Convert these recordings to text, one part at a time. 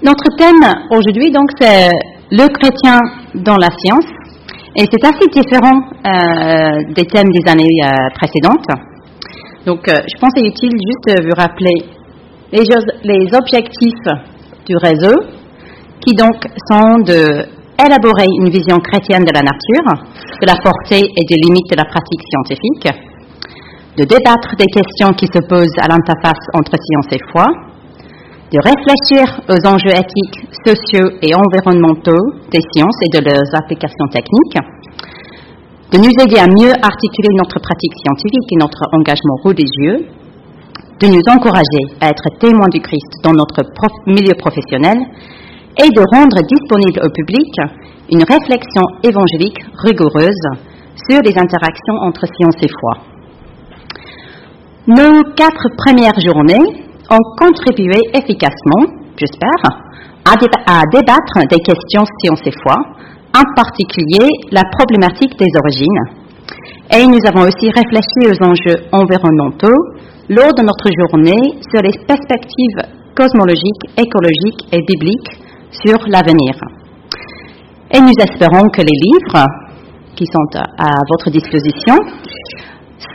Notre thème aujourd'hui, donc, c'est le chrétien dans la science. Et c'est assez différent euh, des thèmes des années euh, précédentes. Donc, euh, je pense qu'il est utile juste de vous rappeler les, les objectifs du réseau, qui donc sont de élaborer une vision chrétienne de la nature, de la portée et des limites de la pratique scientifique, de débattre des questions qui se posent à l'interface entre science et foi, de réfléchir aux enjeux éthiques, sociaux et environnementaux des sciences et de leurs applications techniques, de nous aider à mieux articuler notre pratique scientifique et notre engagement religieux, de nous encourager à être témoins du Christ dans notre milieu professionnel et de rendre disponible au public une réflexion évangélique rigoureuse sur les interactions entre science et foi. Nos quatre premières journées ont contribué efficacement, j'espère, à, débattre des questions science et foi, en particulier la problématique des origines. Et nous avons aussi réfléchi aux enjeux environnementaux lors de notre journée sur les perspectives cosmologiques, écologiques et bibliques sur l'avenir. Et nous espérons que les livres qui sont à votre disposition,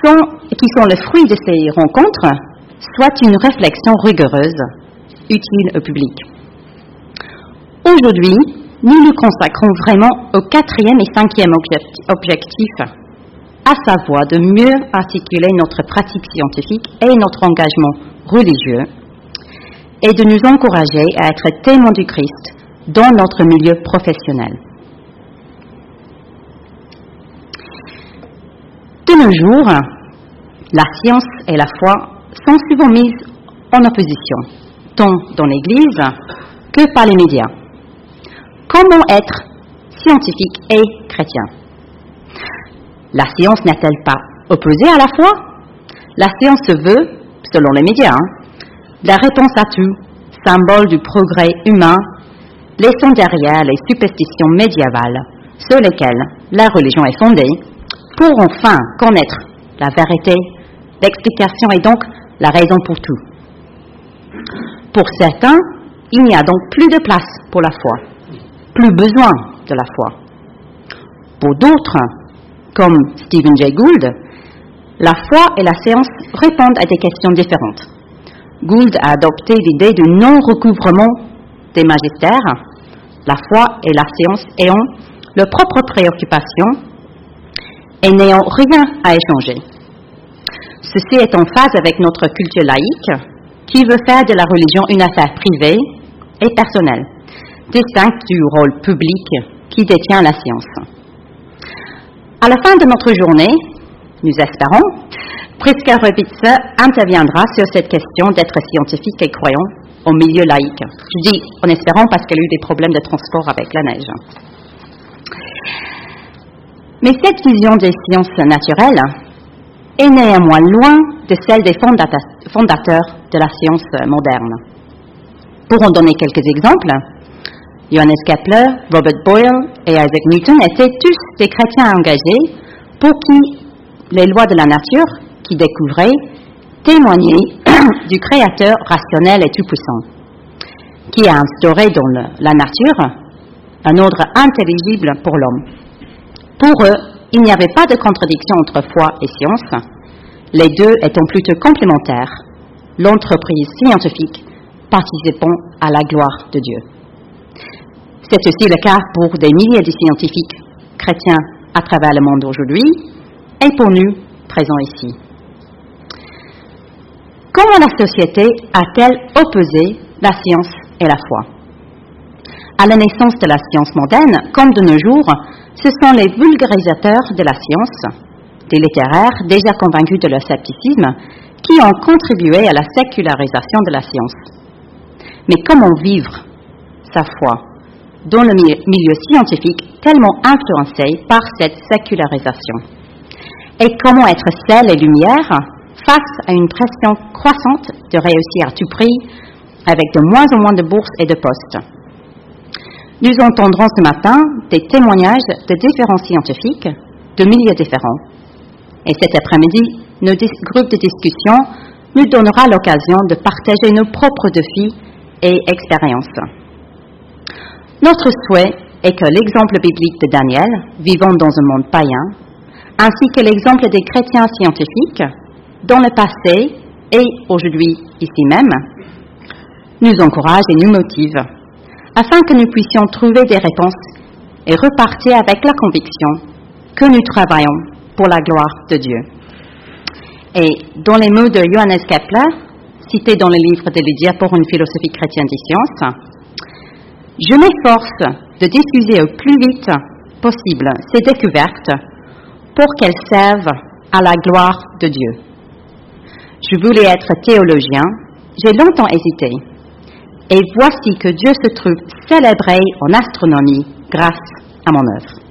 sont, qui sont le fruit de ces rencontres, soit une réflexion rigoureuse, utile au public. Aujourd'hui, nous nous consacrons vraiment au quatrième et cinquième objectif, à savoir de mieux articuler notre pratique scientifique et notre engagement religieux, et de nous encourager à être témoins du Christ dans notre milieu professionnel. De nos jours, la science et la foi sont souvent mises en opposition, tant dans l'Église que par les médias. Comment être scientifique et chrétien? La science n'est-elle pas opposée à la foi? La science veut, selon les médias, hein, la réponse à tout, symbole du progrès humain, laissant derrière les superstitions médiévales sur lesquelles la religion est fondée, pour enfin connaître la vérité. L'explication est donc la raison pour tout. Pour certains, il n'y a donc plus de place pour la foi, plus besoin de la foi. Pour d'autres, comme Stephen Jay Gould, la foi et la science répondent à des questions différentes. Gould a adopté l'idée du non-recouvrement des magistères, la foi et la science ayant leurs propres préoccupations et n'ayant rien à échanger. Ceci est en phase avec notre culture laïque qui veut faire de la religion une affaire privée et personnelle, distincte du rôle public qui détient la science. À la fin de notre journée, nous espérons, Priska Rebitze interviendra sur cette question d'être scientifique et croyant au milieu laïque. Je dis en espérant parce qu'elle a eu des problèmes de transport avec la neige. Mais cette vision des sciences naturelles est néanmoins loin de celle des fondateurs de la science moderne. Pour en donner quelques exemples, Johannes Kepler, Robert Boyle et Isaac Newton étaient tous des chrétiens engagés pour qui les lois de la nature, qui découvraient, témoignaient du Créateur rationnel et tout-puissant, qui a instauré dans la nature un ordre intelligible pour l'homme. Pour eux, il n'y avait pas de contradiction entre foi et science, les deux étant plutôt complémentaires, l'entreprise scientifique participant à la gloire de Dieu. C'est aussi le cas pour des milliers de scientifiques chrétiens à travers le monde aujourd'hui et pour nous présents ici. Comment la société a-t-elle opposé la science et la foi? À la naissance de la science moderne, comme de nos jours, ce sont les vulgarisateurs de la science, des littéraires déjà convaincus de leur scepticisme, qui ont contribué à la sécularisation de la science. Mais comment vivre sa foi dans le milieu scientifique tellement influencé par cette sécularisation? Et comment être sel et lumière face à une pression croissante de réussir à tout prix avec de moins en moins de bourses et de postes? Nous entendrons ce matin des témoignages de différents scientifiques de milieux différents. Et cet après-midi, notre groupe de discussion nous donnera l'occasion de partager nos propres défis et expériences. Notre souhait est que l'exemple biblique de Daniel, vivant dans un monde païen, ainsi que l'exemple des chrétiens scientifiques, dans le passé et aujourd'hui ici même, nous encourage et nous motive, afin que nous puissions trouver des réponses et repartir avec la conviction que nous travaillons pour la gloire de Dieu. Et dans les mots de Johannes Kepler, cités dans le livre de Lydia pour une philosophie chrétienne des sciences, je m'efforce de diffuser au plus vite possible ces découvertes pour qu'elles servent à la gloire de Dieu. Je voulais être théologien, j'ai longtemps hésité, et voici que Dieu se trouve célébré en astronomie grâce à mon œuvre.